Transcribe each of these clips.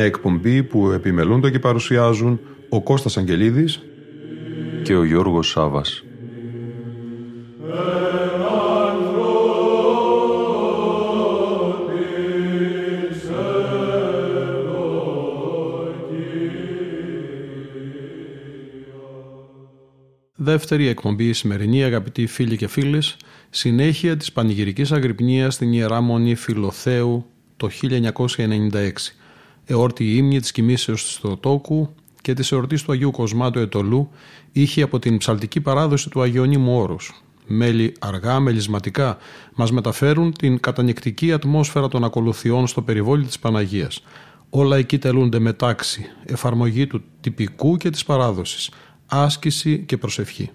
Μια εκπομπή που επιμελούνται και παρουσιάζουν ο Κώστας Αγγελίδης και ο Γιώργος Σάβας. Δεύτερη εκπομπή η σημερινή, αγαπητοί φίλοι και φίλες, συνέχεια της πανηγυρικής αγρυπνίας στην Ιερά Μονή Φιλοθέου το 1996. Εόρτη ύμνη της κοιμήσεως του Θεοτόκου και της εορτής του Αγίου Κοσμάτου Ετολού είχε από την ψαλτική παράδοση του Αγιονίμου Όρους. Μέλη αργά, μελισματικά, μας μεταφέρουν την κατανικτική ατμόσφαιρα των ακολουθιών στο περιβόλι της Παναγίας. Όλα εκεί τελούνται με τάξη, εφαρμογή του τυπικού και της παράδοσης, άσκηση και προσευχή.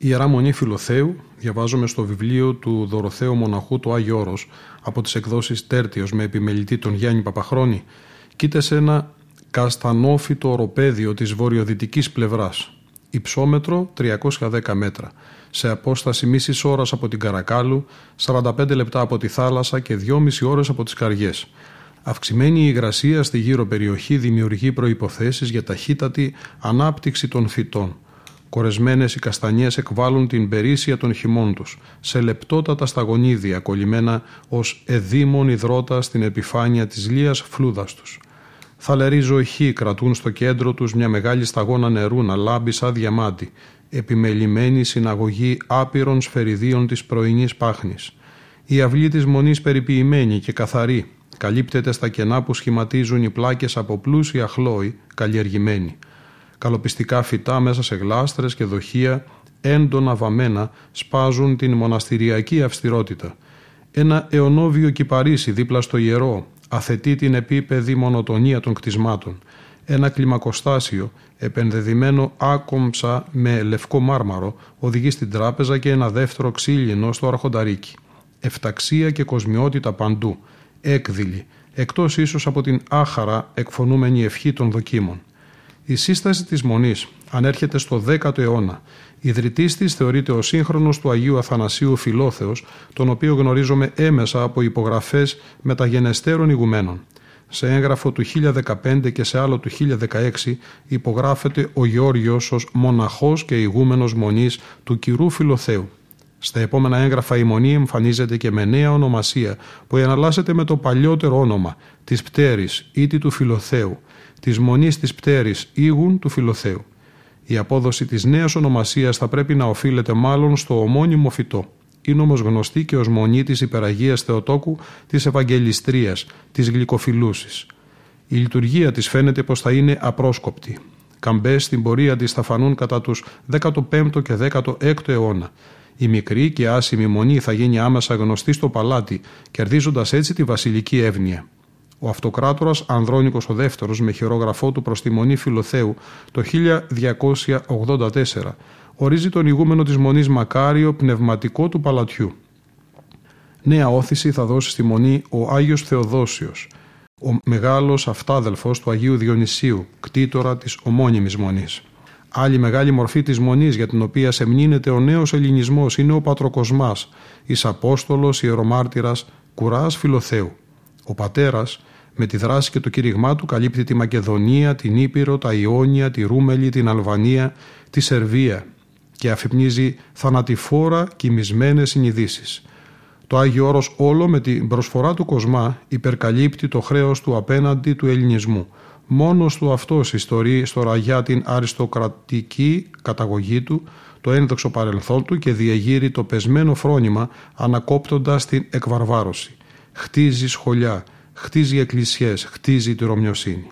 Ιερά Μονή Φιλοθέου, διαβάζουμε στο βιβλίο του Δωροθέου Μοναχού του Άγιο Όρος από τις εκδόσεις Τέρτιος με επιμελητή τον Γιάννη Παπαχρόνη, κοίται σε ένα καστανόφυτο οροπέδιο της βορειοδυτικής πλευράς, υψόμετρο 310 μέτρα, σε απόσταση μισή ώρας από την Καρακάλου, 45 λεπτά από τη θάλασσα και 2,5 ώρες από τις Καριές. Αυξημένη υγρασία στη γύρω περιοχή δημιουργεί προϋποθέσεις για ταχύτατη ανάπτυξη των φυτών. Κορεσμένες οι καστανιές εκβάλλουν την περίσσια των χυμών τους, σε λεπτότατα σταγονίδια κολλημένα ως εδήμων υδρότα στην επιφάνεια της λίας φλούδας τους. Θαλεροί ζωηχοί κρατούν στο κέντρο τους μια μεγάλη σταγόνα νερού να λάμπει σαν διαμάντι, επιμελημένη συναγωγή άπειρων σφαιριδίων της πρωινής πάχνης. Η αυλή της μονής περιποιημένη και καθαρή, καλύπτεται στα κενά που σχηματίζουν οι πλάκες από πλούσια χλόη καλλιεργημένη. Καλοπιστικά φυτά μέσα σε γλάστρες και δοχεία, έντονα βαμμένα, σπάζουν την μοναστηριακή αυστηρότητα. Ένα αιωνόβιο κυπαρίσι δίπλα στο ιερό, αθετεί την επίπεδη μονοτονία των κτισμάτων. Ένα κλιμακοστάσιο, επενδεδημένο άκομψα με λευκό μάρμαρο, οδηγεί στην τράπεζα και ένα δεύτερο ξύλινο στο αρχονταρίκι. Εφταξία και κοσμιότητα παντού, έκδηλη, εκτός ίσως από την άχαρα εκφωνούμενη ευχή των δοκίμων. Η σύσταση της Μονής ανέρχεται στο 10ο αιώνα. Ιδρυτής της θεωρείται ο σύγχρονος του Αγίου Αθανασίου Φιλόθεος, τον οποίο γνωρίζουμε έμεσα από υπογραφές μεταγενεστέρων ηγουμένων. Σε έγγραφο του 1015 και σε άλλο του 1016 υπογράφεται ο Γεώργιος ως μοναχός και ηγούμενος μονής του κυρού Φιλοθέου. Στα επόμενα έγγραφα η μονή εμφανίζεται και με νέα ονομασία που εναλλάσσεται με το παλιότερο όνομα της Πτέρης ή του Φιλοθέου, της μονής της Πτέρης ήγουν του Φιλοθέου. Η απόδοση της νέας ονομασίας θα πρέπει να οφείλεται μάλλον στο ομώνυμο φυτό. Είναι όμως γνωστή και ως μονή της υπεραγίας Θεοτόκου της Ευαγγελιστρίας, της Γλυκοφιλούσης. Η λειτουργία της φαίνεται πως θα είναι απρόσκοπτη. Καμπές στην πορεία της θα φανούν κατά τους 15ο και 16ο αιώνα. Η μικρή και άσημη μονή θα γίνει άμεσα γνωστή στο παλάτι, κερδίζοντας έτσι τη βασιλική εύνοια. Ο αυτοκράτορας Ανδρώνικος ο δεύτερος με χειρόγραφό του προς τη Μονή Φιλοθέου το 1284 ορίζει τον ηγούμενο της Μονής Μακάριο πνευματικό του παλατιού. Νέα όθηση θα δώσει στη Μονή ο Άγιος Θεοδόσιος, ο μεγάλος αυτάδελφος του Αγίου Διονυσίου, κτήτορα της ομώνυμης Μονής. Άλλη μεγάλη μορφή της Μονής για την οποία σεμνύνεται ο νέος ελληνισμός είναι ο Πατροκοσμάς, εις Απόστολος Ιερομάρτυρας Κουράς Φιλοθέου. Ο πατέρας με τη δράση και το κήρυγμά του καλύπτει τη Μακεδονία, την Ήπειρο, τα Ιόνια, τη Ρούμελη, την Αλβανία, τη Σερβία και αφυπνίζει θανατηφόρα κοιμισμένες συνειδήσεις. Το Άγιο Όρος όλο με την προσφορά του Κοσμά υπερκαλύπτει το χρέος του απέναντι του ελληνισμού. Μόνος του αυτός ιστορεί στο ραγιά την αριστοκρατική καταγωγή του, το ένδοξο παρελθόν του και διεγείρει το πεσμένο φρόνημα ανακόπτοντας την εκβαρβάρωση. Χτίζει σχολιά, χτίζει εκκλησιές, χτίζει τη Ρωμιοσύνη.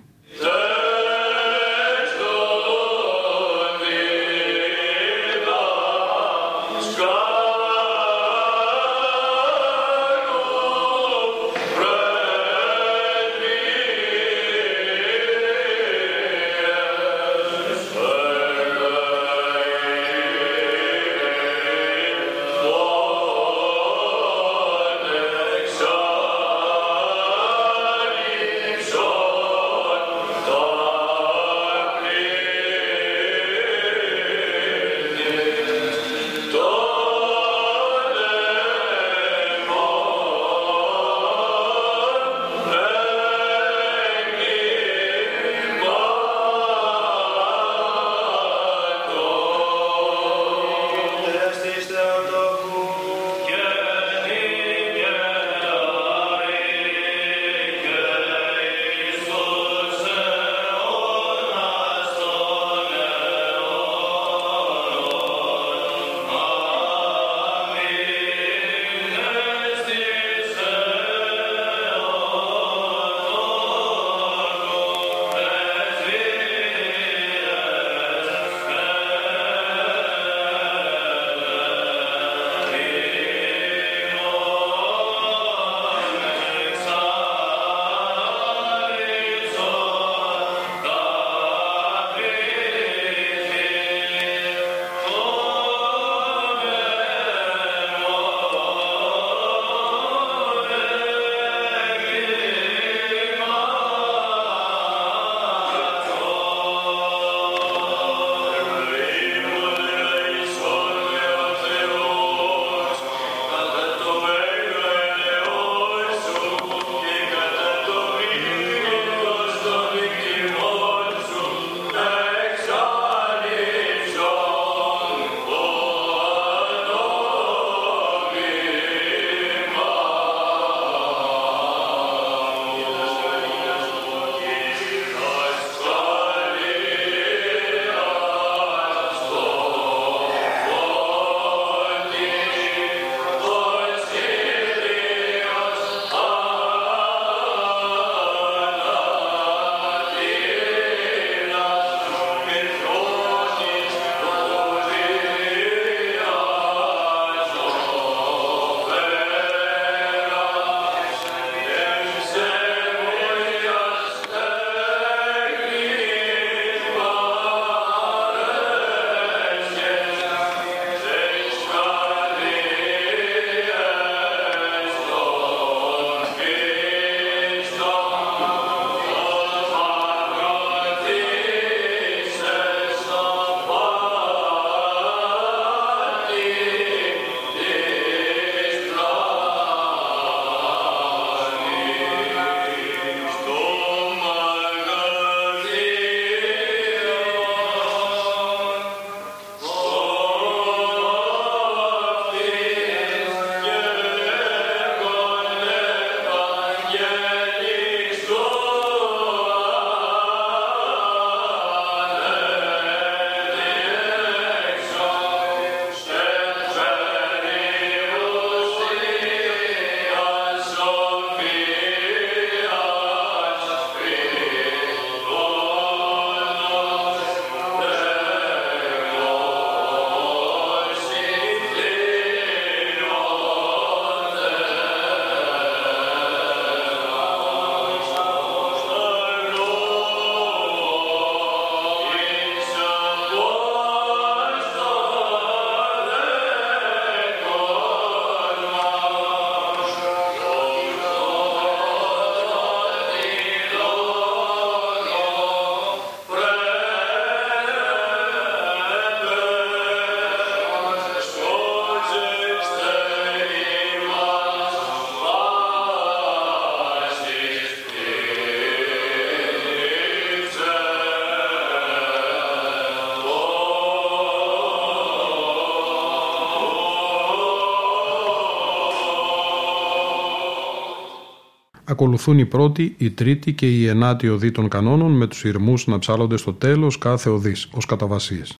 Ακολουθούν η πρώτη, η τρίτη και η ενάτη οδή των κανόνων με τους ηρμούς να ψάλλονται στο τέλος κάθε οδής ως καταβασίες.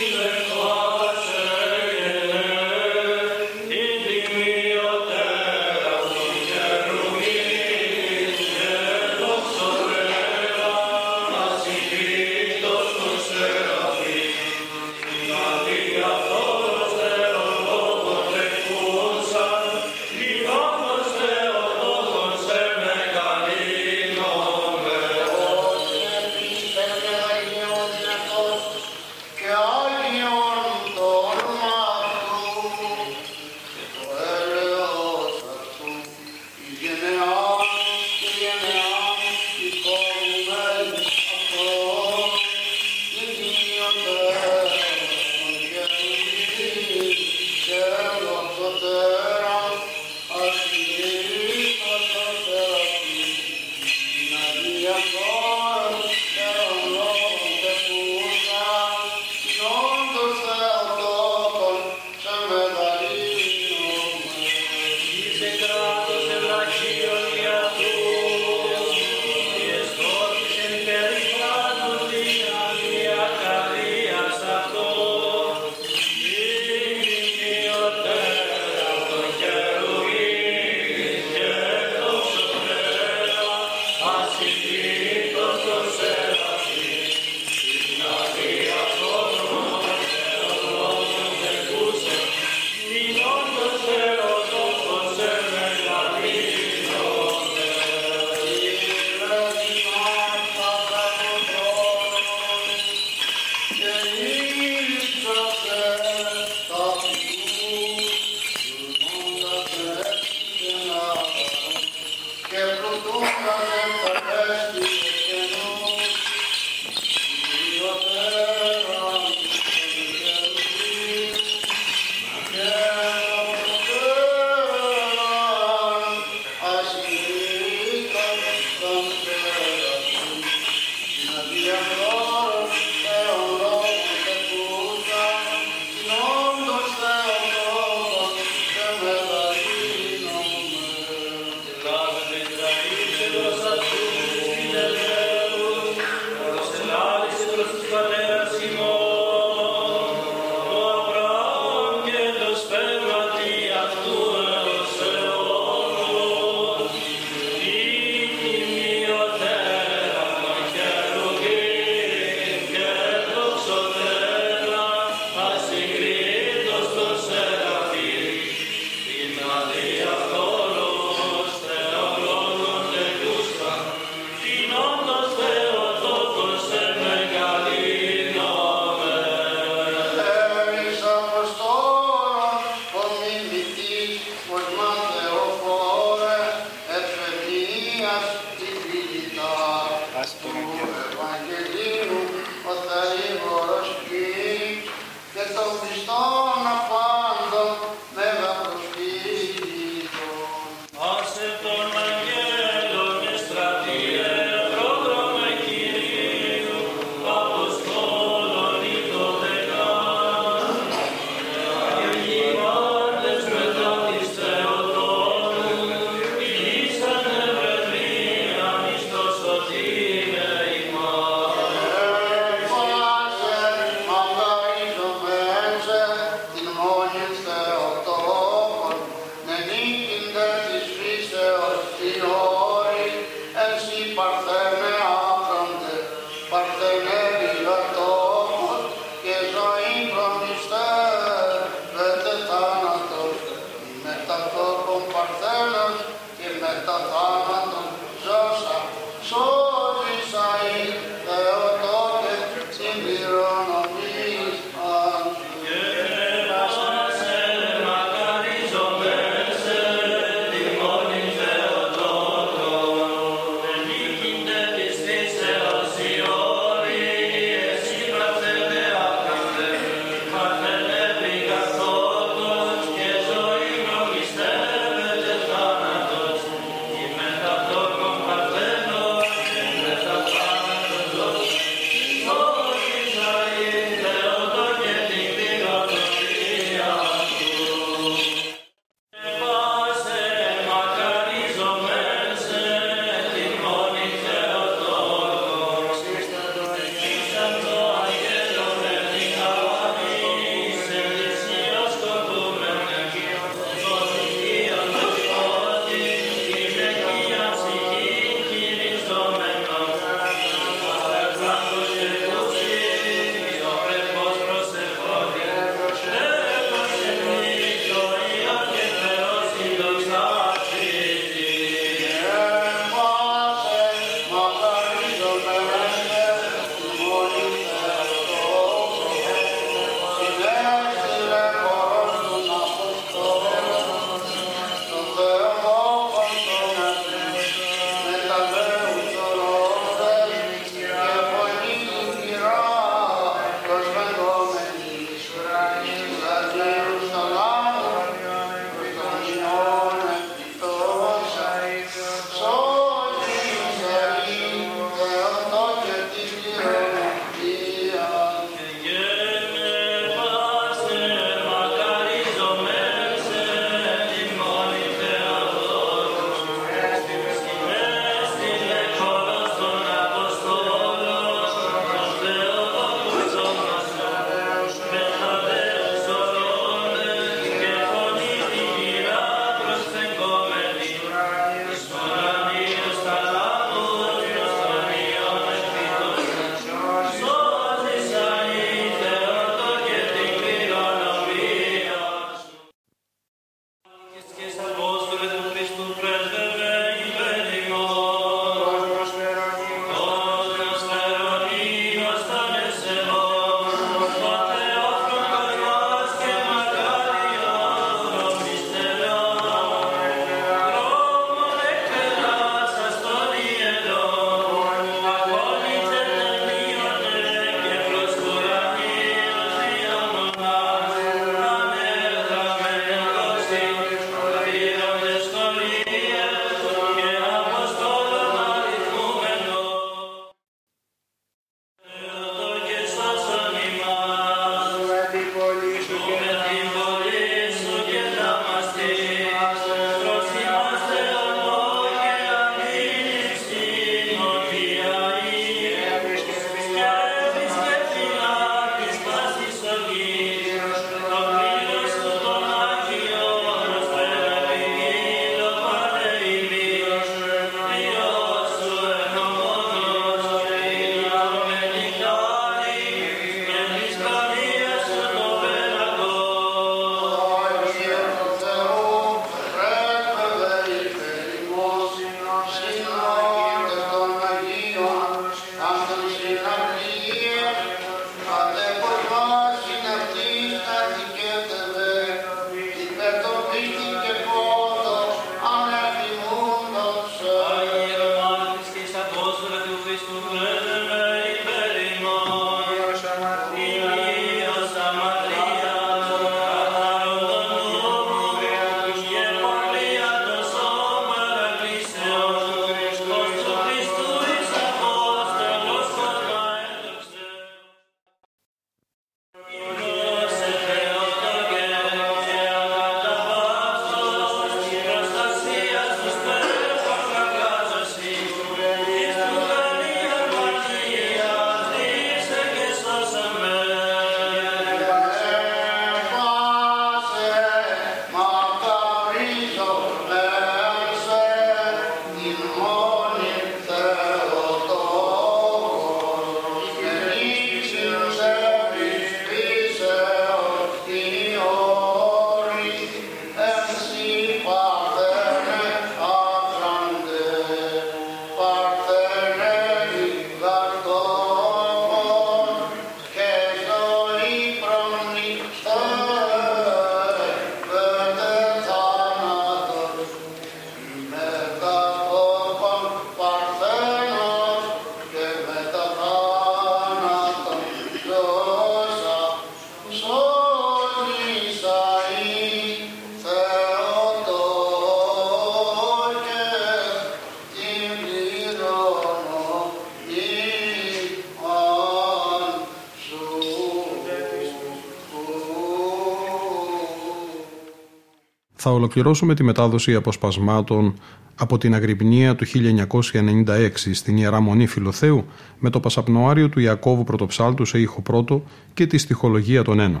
Θα ολοκληρώσουμε τη μετάδοση αποσπασμάτων από την Αγρυπνία του 1996 στην Ιερά Μονή Φιλοθέου με το Πασαπνοάριο του Ιακώβου Πρωτοψάλτου σε ήχο πρώτο και τη στοιχολογία των ένων.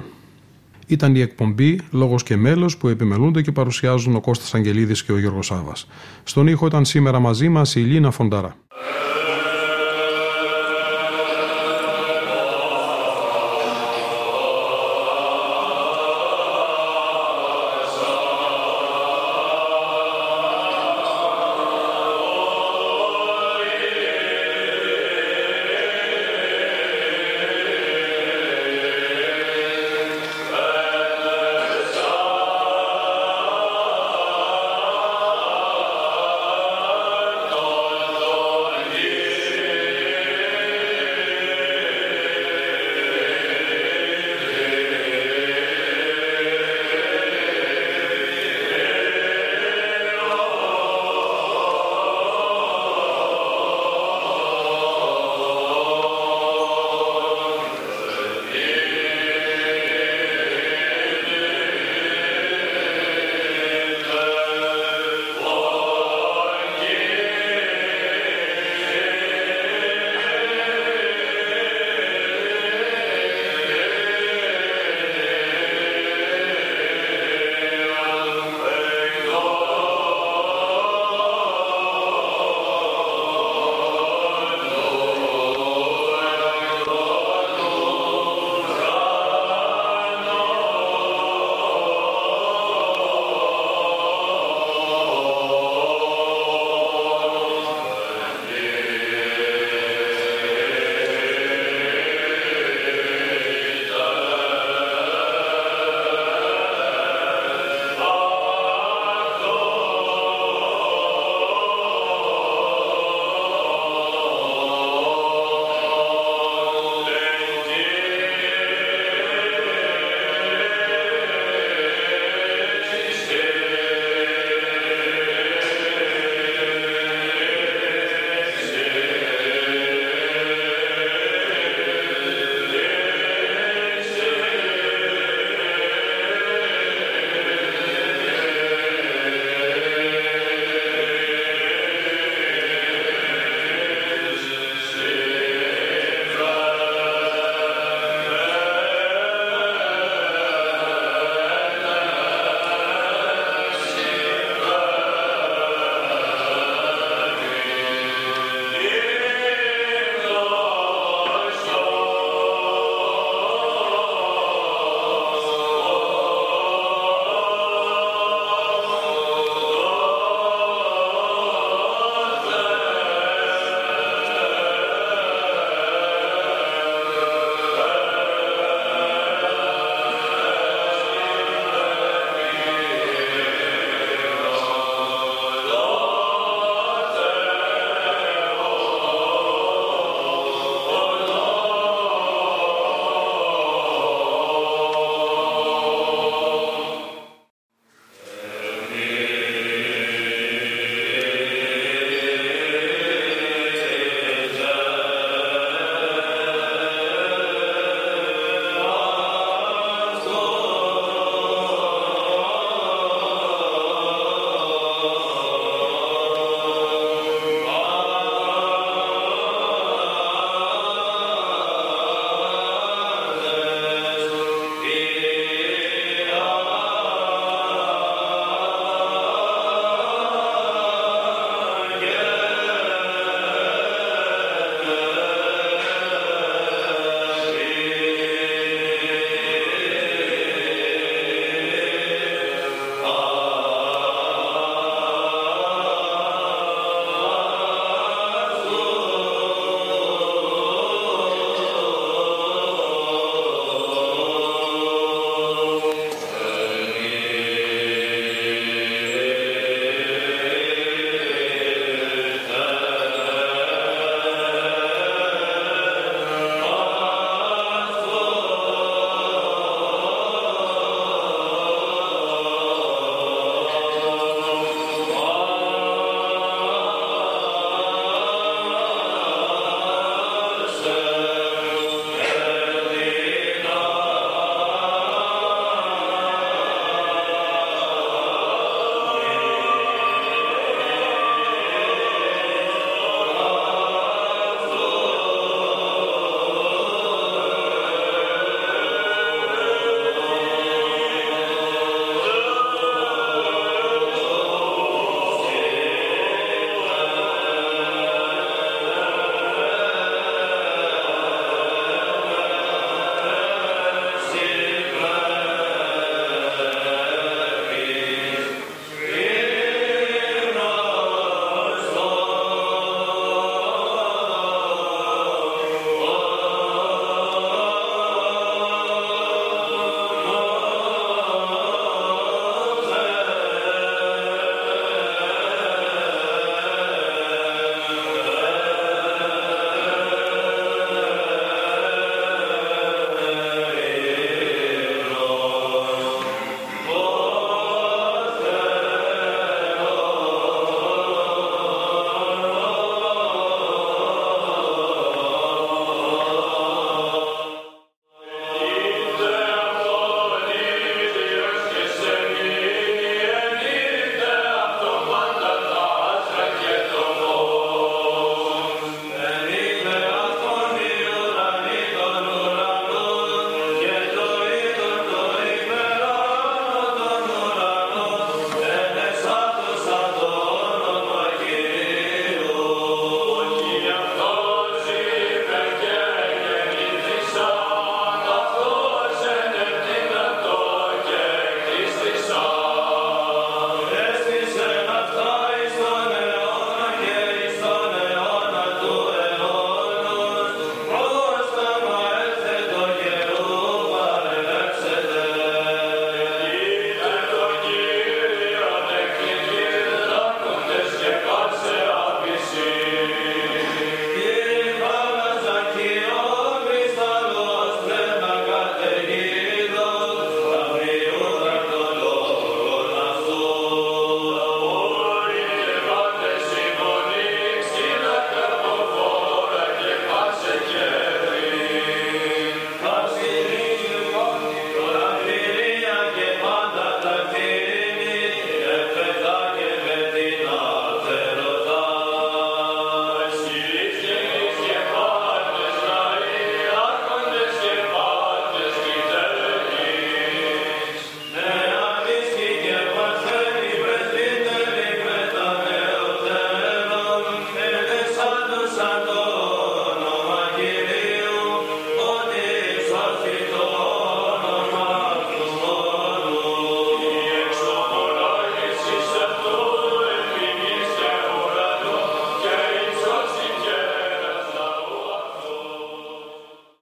Ήταν η εκπομπή «Λόγος και μέλος» που επιμελούνται και παρουσιάζουν ο Κώστας Αγγελίδης και ο Γιώργος Σάβας. Στον ήχο ήταν σήμερα μαζί μας η Λίνα Φονταρά.